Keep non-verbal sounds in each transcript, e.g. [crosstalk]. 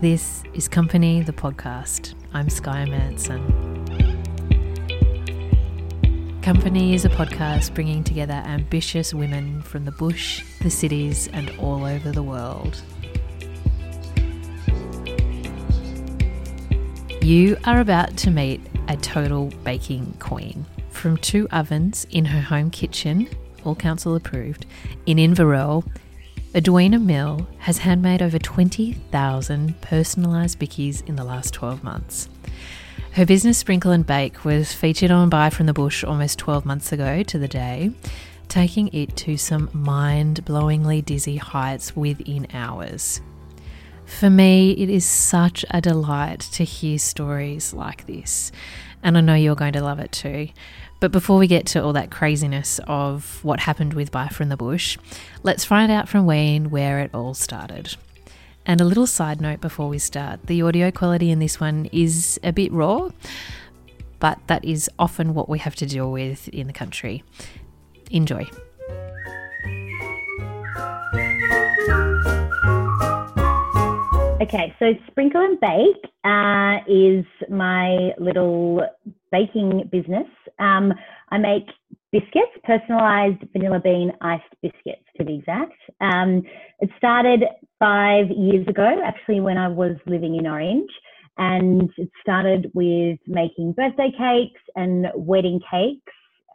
This is Company, the podcast. I'm Skye Manson. Company is a podcast bringing together ambitious women from the bush, the cities, and all over the world. You are about to meet a total baking queen. From two ovens in her home kitchen, all council approved, in Inverell, Edwina Mill has handmade over 20,000 personalised bickies in the last 12 months. Her business, Sprinkle and Bake, was featured on Buy from the Bush almost 12 months ago to the day, taking it to some mind blowingly dizzy heights within hours. For me, it is such a delight to hear stories like this, and I know you're going to love it too. But before we get to all that craziness of what happened with Buy from the Bush, let's find out from Wayne where it all started. And a little side note before we start the audio quality in this one is a bit raw, but that is often what we have to deal with in the country. Enjoy. Okay, so Sprinkle and Bake uh, is my little baking business. Um, I make biscuits, personalized vanilla bean iced biscuits to be exact. Um, it started five years ago, actually, when I was living in Orange. And it started with making birthday cakes and wedding cakes.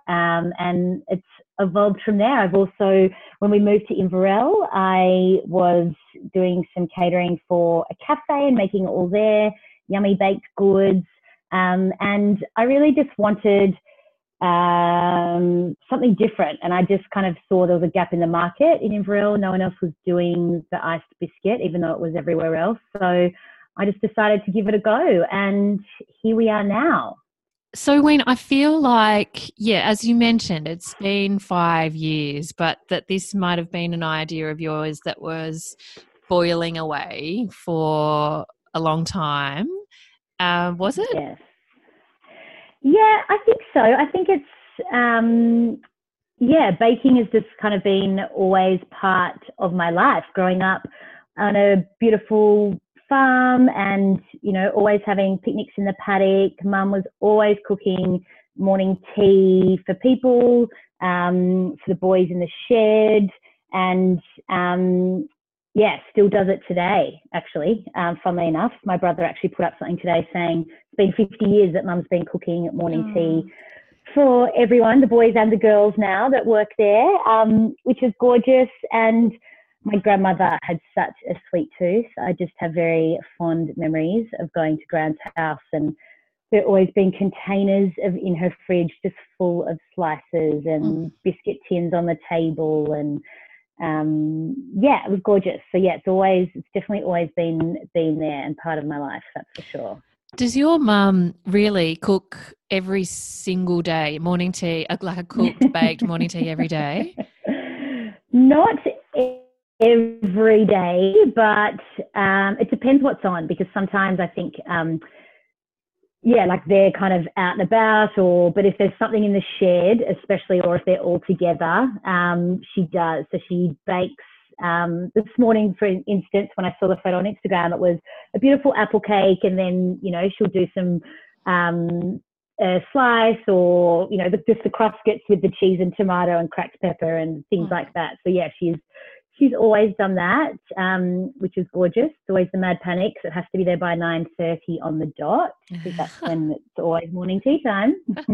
Um, and it's evolved from there. I've also, when we moved to Inverell, I was doing some catering for a cafe and making all their yummy baked goods. Um, and I really just wanted um, something different. And I just kind of saw there was a gap in the market in Inverell. No one else was doing the iced biscuit, even though it was everywhere else. So I just decided to give it a go. And here we are now. So, Wayne, I feel like, yeah, as you mentioned, it's been five years, but that this might have been an idea of yours that was boiling away for a long time. Uh, was it? Yes. Yeah, I think so. I think it's, um, yeah, baking has just kind of been always part of my life growing up on a beautiful farm and, you know, always having picnics in the paddock. Mum was always cooking morning tea for people, um, for the boys in the shed. And um, yeah, still does it today, actually. Um, funnily enough, my brother actually put up something today saying it's been 50 years that mum's been cooking morning mm. tea for everyone, the boys and the girls now that work there, um, which is gorgeous. And my grandmother had such a sweet tooth. I just have very fond memories of going to Grand's house and there always been containers of in her fridge just full of slices and mm. biscuit tins on the table and um, yeah, it was gorgeous. So yeah, it's always it's definitely always been been there and part of my life. That's for sure. Does your mum really cook every single day, morning tea, uh, like a cooked [laughs] baked morning tea every day? Not every day, but um, it depends what's on because sometimes I think um, yeah, like they're kind of out and about, or but if there's something in the shed, especially, or if they're all together, um, she does. So she bakes. Um, this morning, for instance, when I saw the photo on Instagram, it was a beautiful apple cake, and then you know she'll do some um, a slice, or you know the, just the crosscuts with the cheese and tomato and cracked pepper and things mm. like that. So yeah, she's she's always done that, um, which is gorgeous. It's always the mad panic. It has to be there by nine thirty on the dot because that's when [laughs] it's always morning tea time. [laughs]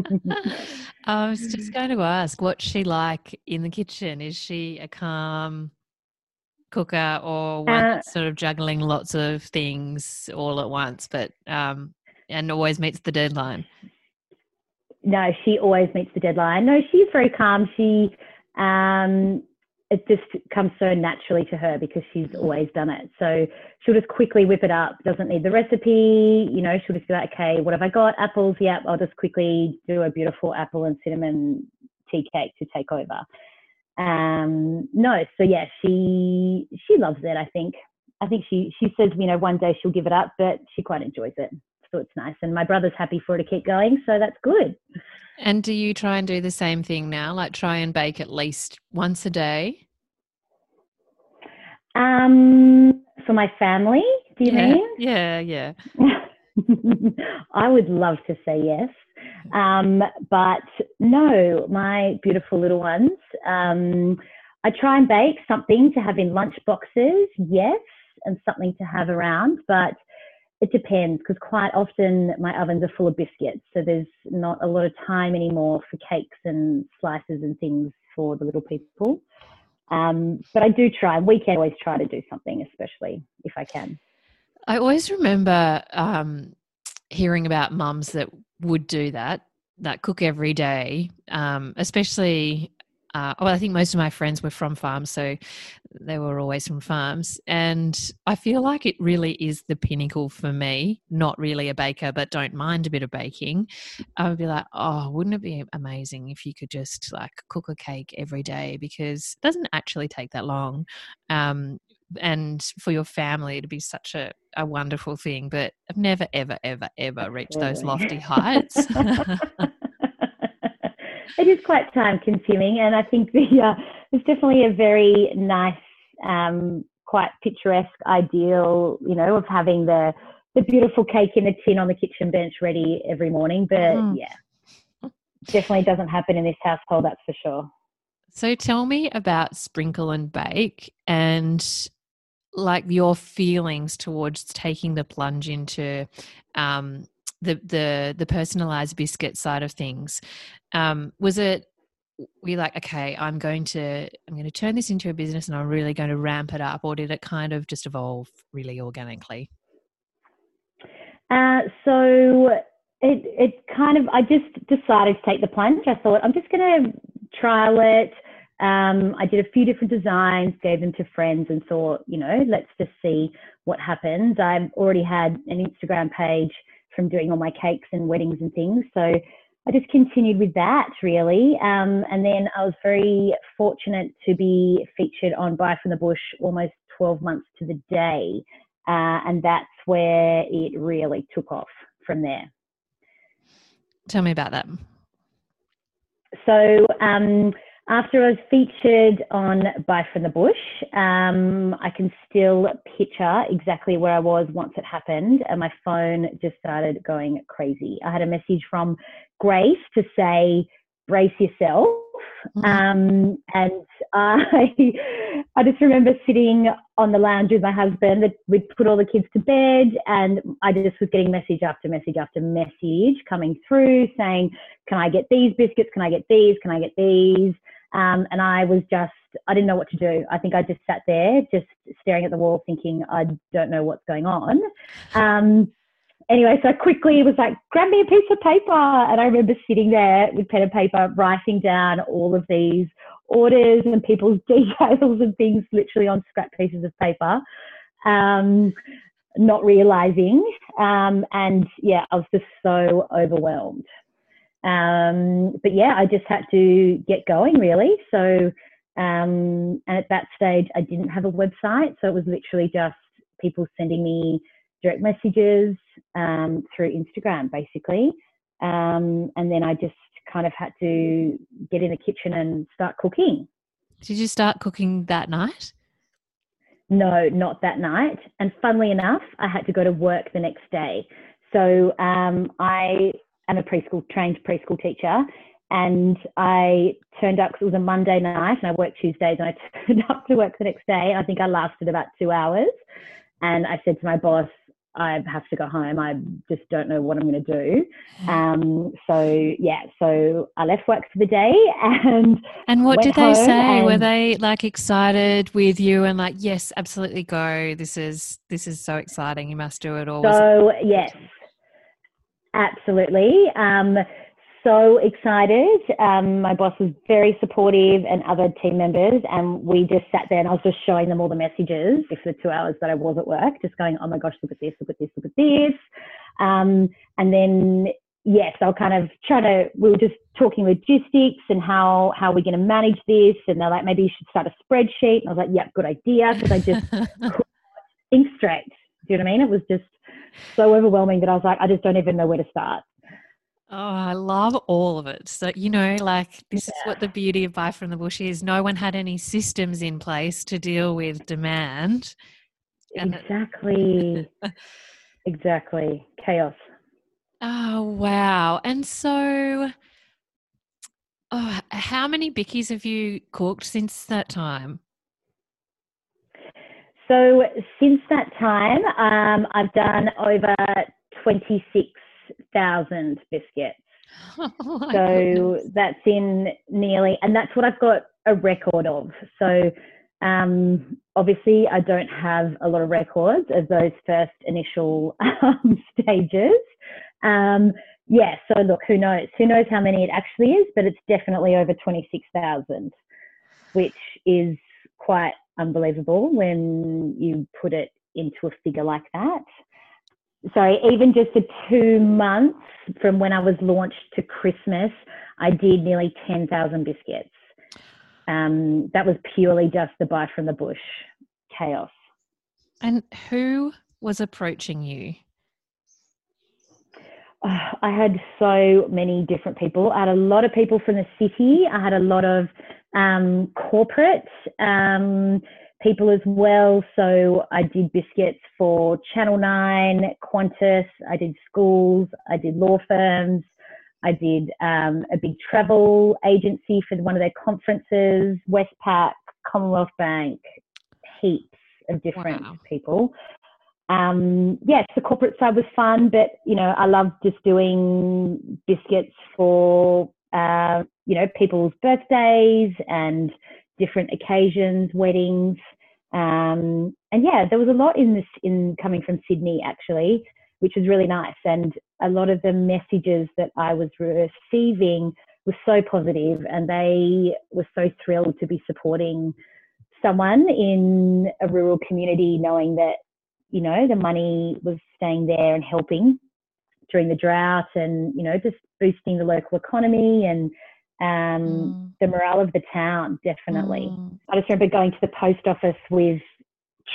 I was just [laughs] going to ask, what's she like in the kitchen? Is she a calm cooker or one uh, sort of juggling lots of things all at once, but um, and always meets the deadline? No, she always meets the deadline. No, she's very calm. She um, it just comes so naturally to her because she's always done it. So she'll just quickly whip it up, doesn't need the recipe. You know, she'll just be like, okay, what have I got? Apples. Yep. I'll just quickly do a beautiful apple and cinnamon tea cake to take over. Um, no, so yeah, she, she loves it. I think, I think she, she says, you know, one day she'll give it up, but she quite enjoys it. So it's nice. And my brother's happy for it to keep going. So that's good. And do you try and do the same thing now? Like try and bake at least once a day? Um, for my family do you yeah, mean? Yeah, yeah. [laughs] I would love to say yes. Um, but no, my beautiful little ones. Um, I try and bake something to have in lunch boxes, yes, and something to have around, but it depends because quite often my ovens are full of biscuits, so there's not a lot of time anymore for cakes and slices and things for the little people. Um, but I do try, we can always try to do something, especially if I can. I always remember um, hearing about mums that would do that, that cook every day, um, especially uh, well, I think most of my friends were from farms, so they were always from farms. And I feel like it really is the pinnacle for me. Not really a baker, but don't mind a bit of baking. I would be like, oh, wouldn't it be amazing if you could just like cook a cake every day? Because it doesn't actually take that long. Um, and for your family to be such a, a wonderful thing. But I've never, ever, ever, ever reached those lofty heights. [laughs] it is quite time consuming, and I think the uh, it's definitely a very nice, um, quite picturesque ideal, you know, of having the the beautiful cake in a tin on the kitchen bench ready every morning. But mm. yeah, definitely doesn't happen in this household, that's for sure. So tell me about Sprinkle and Bake and like your feelings towards taking the plunge into um, the the the personalized biscuit side of things. Um, was it we like okay i'm going to i'm going to turn this into a business and i'm really going to ramp it up or did it kind of just evolve really organically uh, so it it kind of i just decided to take the plunge i thought i'm just going to trial it um, I did a few different designs, gave them to friends, and thought, you know, let's just see what happens. I've already had an Instagram page from doing all my cakes and weddings and things. So I just continued with that really. Um, and then I was very fortunate to be featured on Buy from the Bush almost 12 months to the day. Uh, and that's where it really took off from there. Tell me about that. So, um, after I was featured on Buy from the Bush, um, I can still picture exactly where I was once it happened, and my phone just started going crazy. I had a message from Grace to say, brace yourself. Mm-hmm. Um, and I, [laughs] I just remember sitting on the lounge with my husband. That we'd put all the kids to bed, and I just was getting message after message after message coming through saying, "Can I get these biscuits? Can I get these? Can I get these?" Um, and I was just, I didn't know what to do. I think I just sat there, just staring at the wall, thinking, I don't know what's going on. Um, anyway, so I quickly was like, grab me a piece of paper. And I remember sitting there with pen and paper, writing down all of these orders and people's [laughs] details and things literally on scrap pieces of paper. Um, not realizing. Um, and yeah, I was just so overwhelmed. Um, but yeah, I just had to get going really. So, um, and at that stage, I didn't have a website. So it was literally just people sending me direct messages um, through Instagram, basically. Um, and then I just kind of had to get in the kitchen and start cooking. Did you start cooking that night? No, not that night. And funnily enough, I had to go to work the next day. So um, I am a preschool trained preschool teacher, and I turned up because it was a Monday night, and I worked Tuesdays, and I [laughs] turned up to work the next day. I think I lasted about two hours, and I said to my boss, I have to go home. I just don't know what I'm going to do. Um, so yeah, so I left work for the day [laughs] and and what did they say? Were they like excited with you and like yes, absolutely go. This is this is so exciting. You must do it all. So yes, Absolutely. Um, so excited. Um, my boss was very supportive and other team members. And we just sat there and I was just showing them all the messages for the two hours that I was at work, just going, oh my gosh, look at this, look at this, look at this. Um, and then, yes, I'll kind of try to, we were just talking logistics and how, how we're going to manage this. And they're like, maybe you should start a spreadsheet. And I was like, yeah, good idea. Because I just [laughs] think straight. Do you know what I mean? It was just, so overwhelming that I was like, I just don't even know where to start. Oh, I love all of it. So, you know, like this yeah. is what the beauty of Buy from the Bush is. No one had any systems in place to deal with demand. exactly. [laughs] exactly. Chaos. Oh, wow. And so, oh, how many bickies have you cooked since that time? So, since that time, um, I've done over 26,000 biscuits. [laughs] Oh so goodness. that's in nearly, and that's what I've got a record of. So um, obviously, I don't have a lot of records of those first initial [laughs] um, stages. Um, yeah, so look, who knows? Who knows how many it actually is, but it's definitely over 26,000, which is quite unbelievable when you put it into a figure like that. Sorry, even just the two months from when I was launched to Christmas, I did nearly 10,000 biscuits. Um, that was purely just the buy from the bush chaos. And who was approaching you? Oh, I had so many different people. I had a lot of people from the city. I had a lot of um, corporate um, people as well. So I did biscuits for Channel 9, Qantas, I did schools, I did law firms, I did um, a big travel agency for one of their conferences, Westpac, Commonwealth Bank, heaps of different wow. people. Um, yes, the corporate side was fun, but you know, I love just doing biscuits for uh, you know people's birthdays and different occasions, weddings, um, and yeah, there was a lot in this in coming from Sydney actually which was really nice. And a lot of the messages that I was receiving were so positive, and they were so thrilled to be supporting someone in a rural community, knowing that you know the money was staying there and helping during the drought, and you know just boosting the local economy and um, mm. the morale of the town. Definitely, mm. I just remember going to the post office with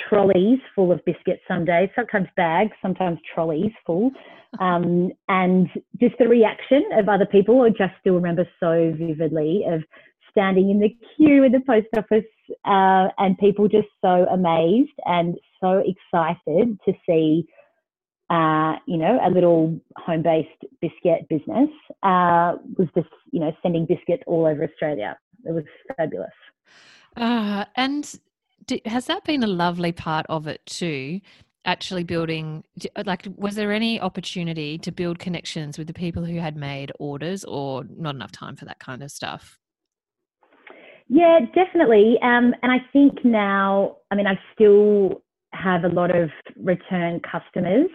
trolleys full of biscuits some days, sometimes bags, sometimes trolleys full. [laughs] Um, and just the reaction of other people, I just still remember so vividly of standing in the queue in the post office uh, and people just so amazed and so excited to see, uh, you know, a little home-based biscuit business uh, was just, you know, sending biscuits all over Australia. It was fabulous. Uh, and has that been a lovely part of it too? Actually, building like, was there any opportunity to build connections with the people who had made orders, or not enough time for that kind of stuff? Yeah, definitely. Um, and I think now, I mean, I still have a lot of return customers,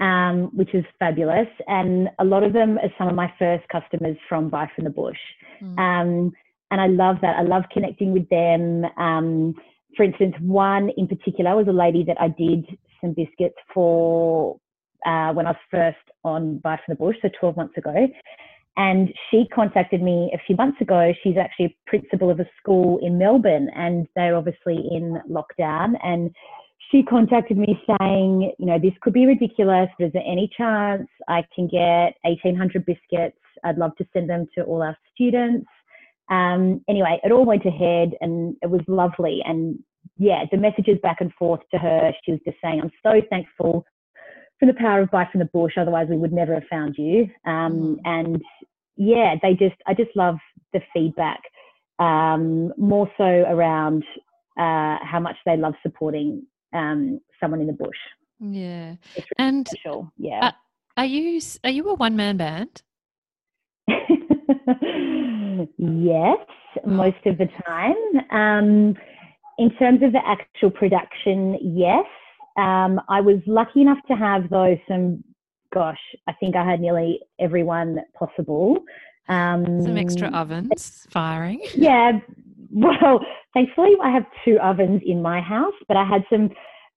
um, which is fabulous. And a lot of them are some of my first customers from Buy from the Bush. Mm. Um, and I love that. I love connecting with them. Um, for instance, one in particular was a lady that I did some biscuits for uh, when I was first on Buy from the Bush, so 12 months ago. And she contacted me a few months ago. She's actually a principal of a school in Melbourne, and they're obviously in lockdown. And she contacted me saying, you know, this could be ridiculous, but is there any chance I can get 1,800 biscuits? I'd love to send them to all our students. Um, anyway, it all went ahead and it was lovely. And yeah, the messages back and forth to her, she was just saying, I'm so thankful for the power of Buy from the Bush. Otherwise, we would never have found you. Um, mm. And yeah, they just, I just love the feedback um, more so around uh, how much they love supporting um, someone in the bush. Yeah. Really and special. yeah. Uh, are you, are you a one man band? [laughs] yes, most of the time. Um, in terms of the actual production, yes. Um, I was lucky enough to have though some, gosh, I think I had nearly everyone possible. Um, some extra ovens firing. Yeah. Well, thankfully I have two ovens in my house, but I had some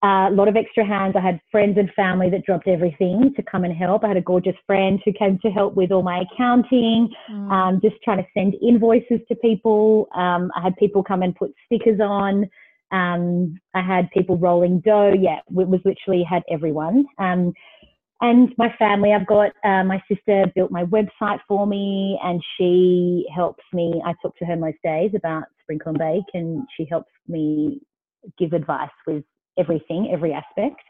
a lot of extra hands. I had friends and family that dropped everything to come and help. I had a gorgeous friend who came to help with all my accounting, mm. um, just trying to send invoices to people. Um, I had people come and put stickers on. Um, I had people rolling dough. Yeah, it was literally had everyone. Um, and my family, I've got uh, my sister built my website for me, and she helps me. I talk to her most days about Sprinkle and Bake, and she helps me give advice with everything, every aspect.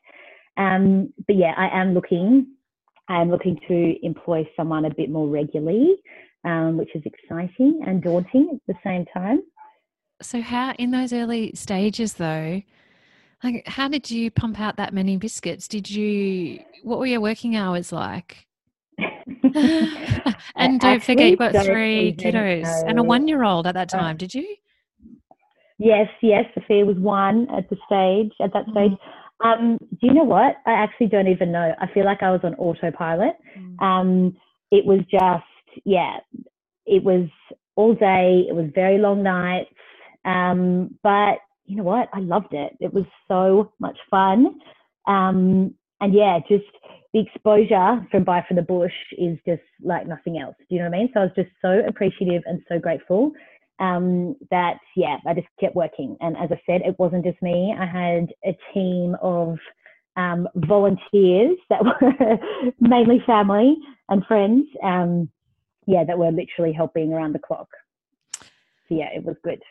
Um, but yeah, I am looking. I am looking to employ someone a bit more regularly, um, which is exciting and daunting at the same time. So, how in those early stages, though, like how did you pump out that many biscuits? Did you? What were your working hours like? [laughs] [laughs] and don't forget, you've got three kiddos and a one-year-old at that uh, time. Did you? Yes, yes. Sophia was one at the stage. At that stage, mm. um, do you know what? I actually don't even know. I feel like I was on autopilot. Mm. Um, it was just, yeah, it was all day. It was very long nights. Um, but you know what? I loved it. It was so much fun. Um, and yeah, just the exposure from Buy from the Bush is just like nothing else. Do you know what I mean? So I was just so appreciative and so grateful um, that, yeah, I just kept working. And as I said, it wasn't just me. I had a team of um, volunteers that [laughs] were mainly family and friends. Um, yeah, that were literally helping around the clock. So yeah, it was good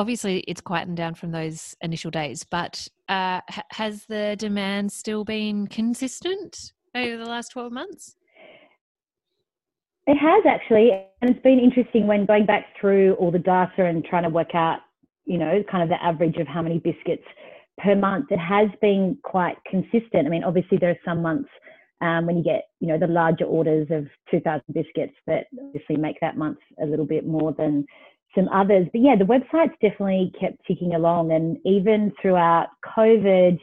obviously it's quietened down from those initial days, but uh, has the demand still been consistent over the last 12 months? It has actually, and it's been interesting when going back through all the data and trying to work out, you know, kind of the average of how many biscuits per month. It has been quite consistent. I mean, obviously there are some months um, when you get, you know, the larger orders of 2,000 biscuits that obviously make that month a little bit more than some others. But yeah, the website's definitely kept ticking along. And even throughout COVID,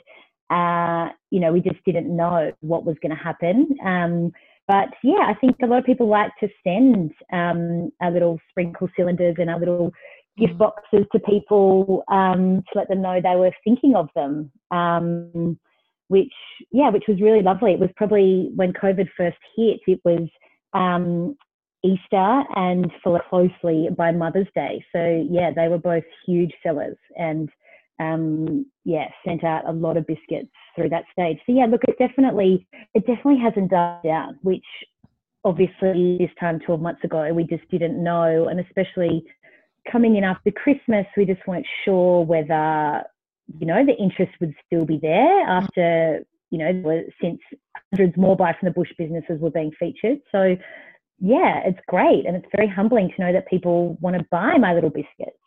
uh, you know, we just didn't know what was going to happen. Um, but yeah, I think a lot of people like to send um, our little sprinkle cylinders and our little gift mm. boxes to people um, to let them know they were thinking of them. Um, which yeah, which was really lovely. It was probably when COVID first hit. It was um, Easter and followed closely by Mother's Day. So yeah, they were both huge sellers and um, yeah, sent out a lot of biscuits through that stage. So yeah, look, it definitely it definitely hasn't died down, which obviously this time 12 months ago we just didn't know, and especially coming in after Christmas, we just weren't sure whether you know the interest would still be there after you know since hundreds more buy from the bush businesses were being featured. So yeah, it's great. And it's very humbling to know that people want to buy my little biscuits.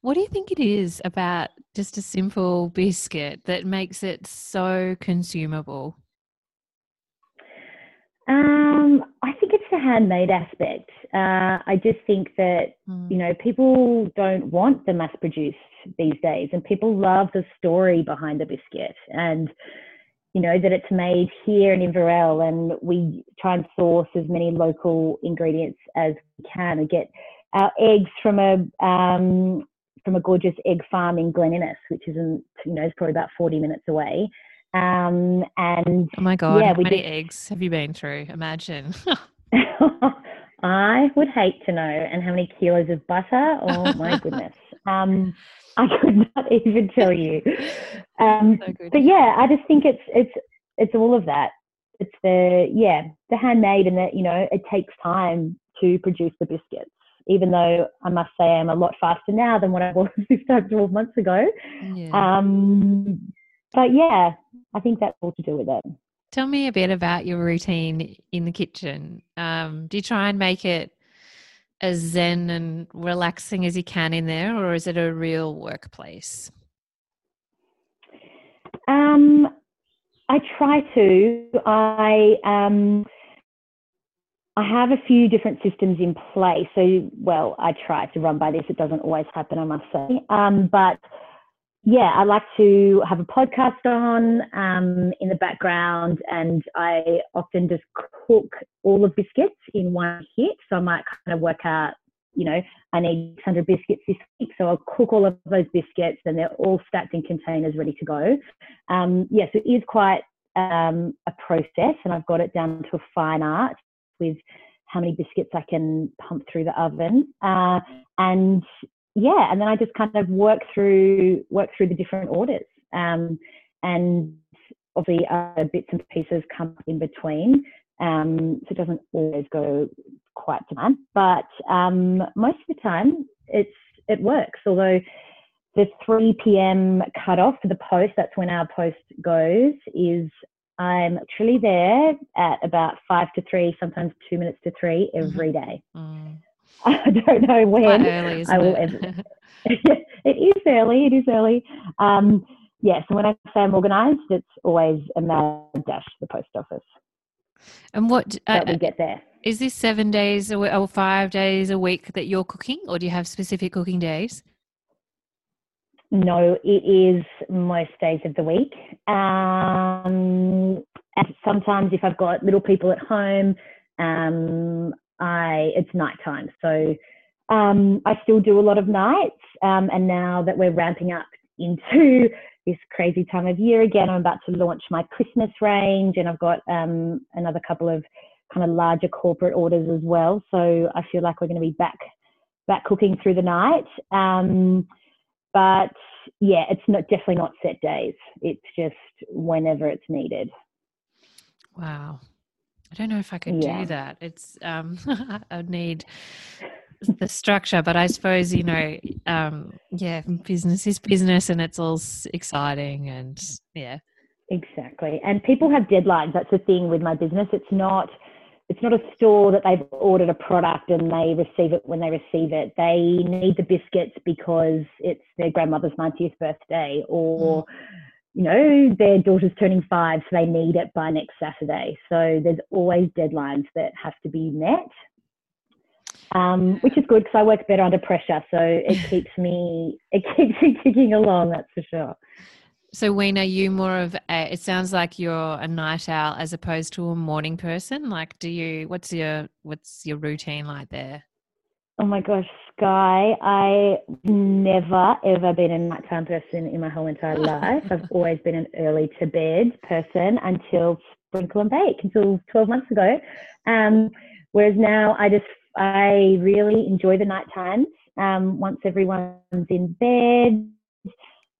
What do you think it is about just a simple biscuit that makes it so consumable? Um, I think it's the handmade aspect. Uh, I just think that, mm. you know, people don't want the mass produced these days and people love the story behind the biscuit. And, you know, that it's made here in Inverell and we try and source as many local ingredients as we can and get our eggs from a um, from a gorgeous egg farm in Glen Innes, which is in, you know, is probably about 40 minutes away. Um, and oh my God, yeah, how many eggs have you been through? Imagine. [laughs] I would hate to know. And how many kilos of butter? Oh my [laughs] goodness. Um, I could not even tell you. Um, so but yeah, I just think it's it's it's all of that. It's the yeah the handmade and that you know it takes time to produce the biscuits. Even though I must say I'm a lot faster now than what I was [laughs] this time 12 months ago. Yeah. Um, but yeah, I think that's all to do with it. Tell me a bit about your routine in the kitchen. Um, do you try and make it as zen and relaxing as you can in there, or is it a real workplace? Um, I try to. I um, I have a few different systems in place. So, well, I try to run by this. It doesn't always happen, I must say. Um, but yeah, I like to have a podcast on um, in the background, and I often just cook all of biscuits in one hit. So I might kind of work out, you know, I need 600 biscuits this week, so I'll cook all of those biscuits, and they're all stacked in containers, ready to go. Um, yes, yeah, so it is quite um, a process, and I've got it down to a fine art with how many biscuits I can pump through the oven. Uh, and yeah, and then I just kind of work through work through the different orders, um, and obviously other bits and pieces come in between. Um, so it doesn't always go quite to plan, but um, most of the time it's it works. Although the 3 p.m. cutoff for the post, that's when our post goes, is I'm actually there at about five to three, sometimes two minutes to three every day. Mm. [laughs] I don't know when early, I will it? ever. [laughs] [laughs] it is early. It is early. Um, yes, yeah, so when I say I'm organised, it's always a mad dash to the post office. And what uh, we get there? Is this seven days or five days a week that you're cooking, or do you have specific cooking days? No, it is most days of the week. Um, and sometimes if I've got little people at home, um, I it's nighttime. So um, I still do a lot of nights. Um, and now that we're ramping up into this crazy time of year again, I'm about to launch my Christmas range, and I've got um, another couple of kind of larger corporate orders as well. So I feel like we're going to be back back cooking through the night. But yeah, it's not definitely not set days. It's just whenever it's needed. Wow. I don't know if I could yeah. do that. It's um [laughs] I'd need the structure, but I suppose, you know, um yeah, business is business and it's all exciting and yeah. Exactly. And people have deadlines. That's the thing with my business. It's not it's not a store that they've ordered a product and they receive it when they receive it. They need the biscuits because it's their grandmother's 90th birthday or, mm. you know, their daughter's turning five, so they need it by next Saturday. So there's always deadlines that have to be met. Um, which is good because I work better under pressure, so it [laughs] keeps me it keeps me ticking along. That's for sure. So, Ween, are you more of a, it sounds like you're a night owl as opposed to a morning person? Like, do you, what's your, what's your routine like there? Oh my gosh, Skye, I never ever been a nighttime person in my whole entire [laughs] life. I've always been an early to bed person until sprinkle and bake until 12 months ago. Um, whereas now I just, I really enjoy the night times. Um, once everyone's in bed,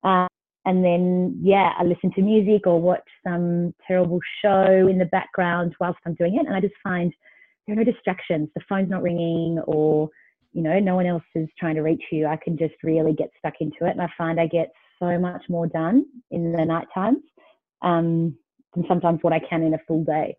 um, and then yeah i listen to music or watch some terrible show in the background whilst i'm doing it. And i just find there are no distractions. The phone's not ringing or you know no one else is trying to reach you. I can just really get stuck into it. And i find i get so much more done in the night times um, than sometimes what i can in a full day.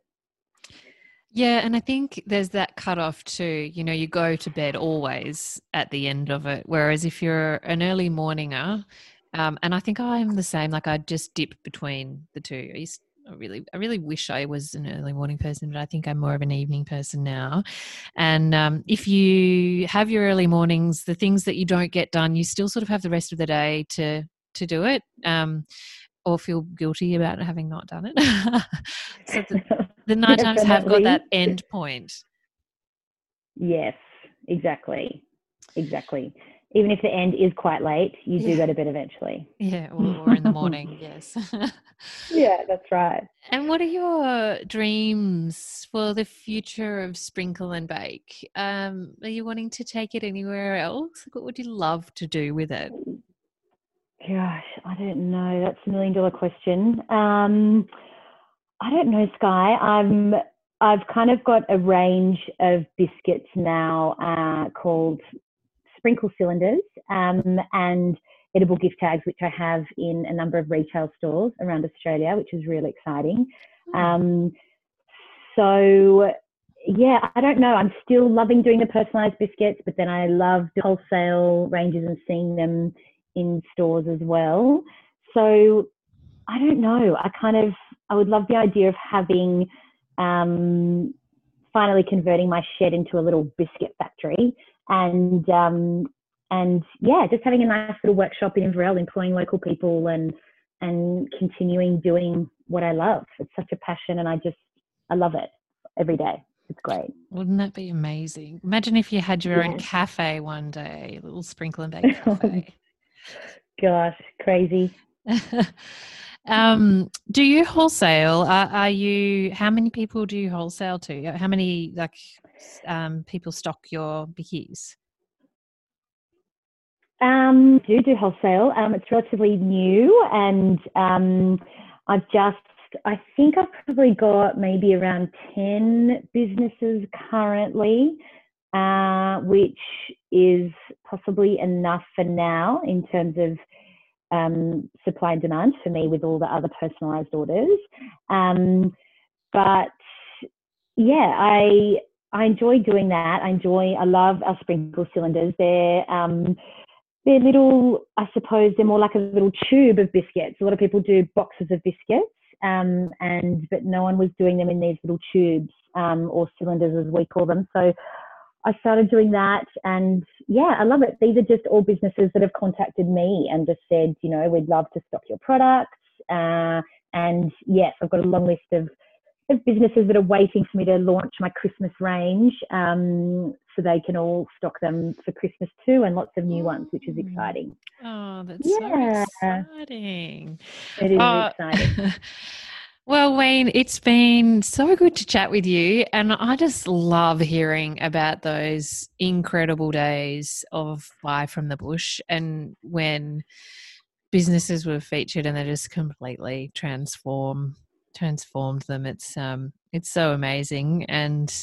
Yeah, and I think there's that cutoff too. You know, you go to bed always at the end of it. Whereas if you're an early morninger, um, and I think I'm the same. Like I just dip between the two. I, used, I really, I really wish I was an early morning person, but I think I'm more of an evening person now. And um, if you have your early mornings, the things that you don't get done, you still sort of have the rest of the day to to do it. Um, or feel guilty about having not done it. [laughs] so the, [laughs] the night times have got that end point. Yes, exactly. Exactly even if the end is quite late, you do go to bed eventually. Yeah, or, or in the morning, [laughs] yes. [laughs] yeah, that's right. And what are your dreams for the future of Sprinkle and Bake? Um, are you wanting to take it anywhere else? What would you love to do with it? Gosh, I don't know. That's a million dollar question. Um, I don't know, Skye. I'm I've kind of got a range of biscuits now uh, called sprinkle cylinders um, and edible gift tags, which I have in a number of retail stores around Australia, which is really exciting. Hmm. Um, so, yeah, I don't know. I'm still loving doing the personalized biscuits, but then I love the wholesale ranges and seeing them in stores as well. So, I don't know. I kind of I would love the idea of having um, finally converting my shed into a little biscuit factory and um, and yeah, just having a nice little workshop in Inverell, employing local people and and continuing doing what I love. It's such a passion, and I just I love it every day. It's great. Wouldn't that be amazing? Imagine if you had your own cafe one day, a little sprinkle and bake [laughs] cafe. Gosh, crazy. [laughs] um, do you wholesale? Are, are, you? How many people do you wholesale to? How many like um, people stock your bickies? Um, do do wholesale. Um, it's relatively new, and um, I've just I think I've probably got maybe around ten businesses currently uh, which is possibly enough for now in terms of um, supply and demand for me with all the other personalized orders. Um, but yeah, I I enjoy doing that. I enjoy. I love our sprinkle cylinders. They're um, they're little. I suppose they're more like a little tube of biscuits. A lot of people do boxes of biscuits, um, and but no one was doing them in these little tubes um, or cylinders as we call them. So I started doing that, and yeah, I love it. These are just all businesses that have contacted me and just said, you know, we'd love to stock your products. Uh, and yes, I've got a long list of, of businesses that are waiting for me to launch my Christmas range, um, so they can all stock them for Christmas too, and lots of new ones, which is mm. exciting. Oh, that's yeah. so exciting! It is uh, exciting. [laughs] Well, Wayne, it's been so good to chat with you. And I just love hearing about those incredible days of Buy from the Bush and when businesses were featured and they just completely transform transformed them. It's um it's so amazing and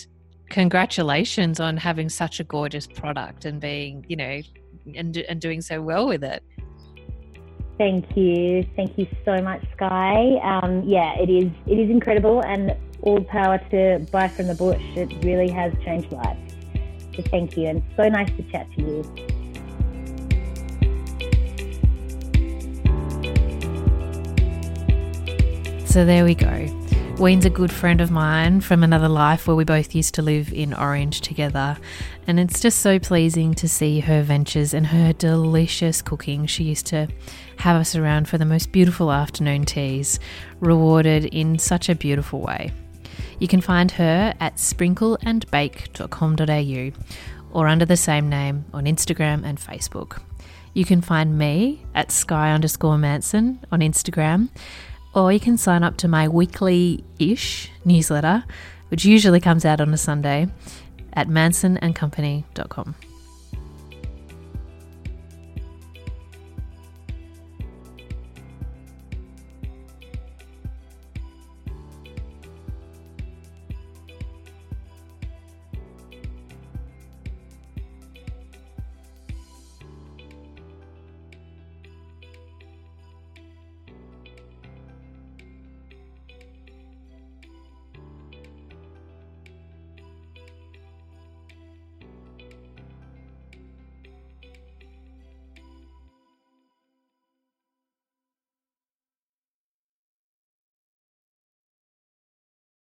congratulations on having such a gorgeous product and being, you know, and and doing so well with it. Thank you. Thank you so much, Skye. Um, yeah, it is it is incredible and all power to Buy from the Bush. It really has changed lives. So thank you and so nice to chat to you. So there we go. Wayne's a good friend of mine from another life where we both used to live in Orange together. And it's just so pleasing to see her ventures and her delicious cooking. She used to have us around for the most beautiful afternoon teas, rewarded in such a beautiful way. You can find her at sprinkleandbake.com.au or under the same name on Instagram and Facebook. You can find me at sky underscore Manson on Instagram or you can sign up to my weekly ish newsletter, which usually comes out on a Sunday, at mansonandcompany.com.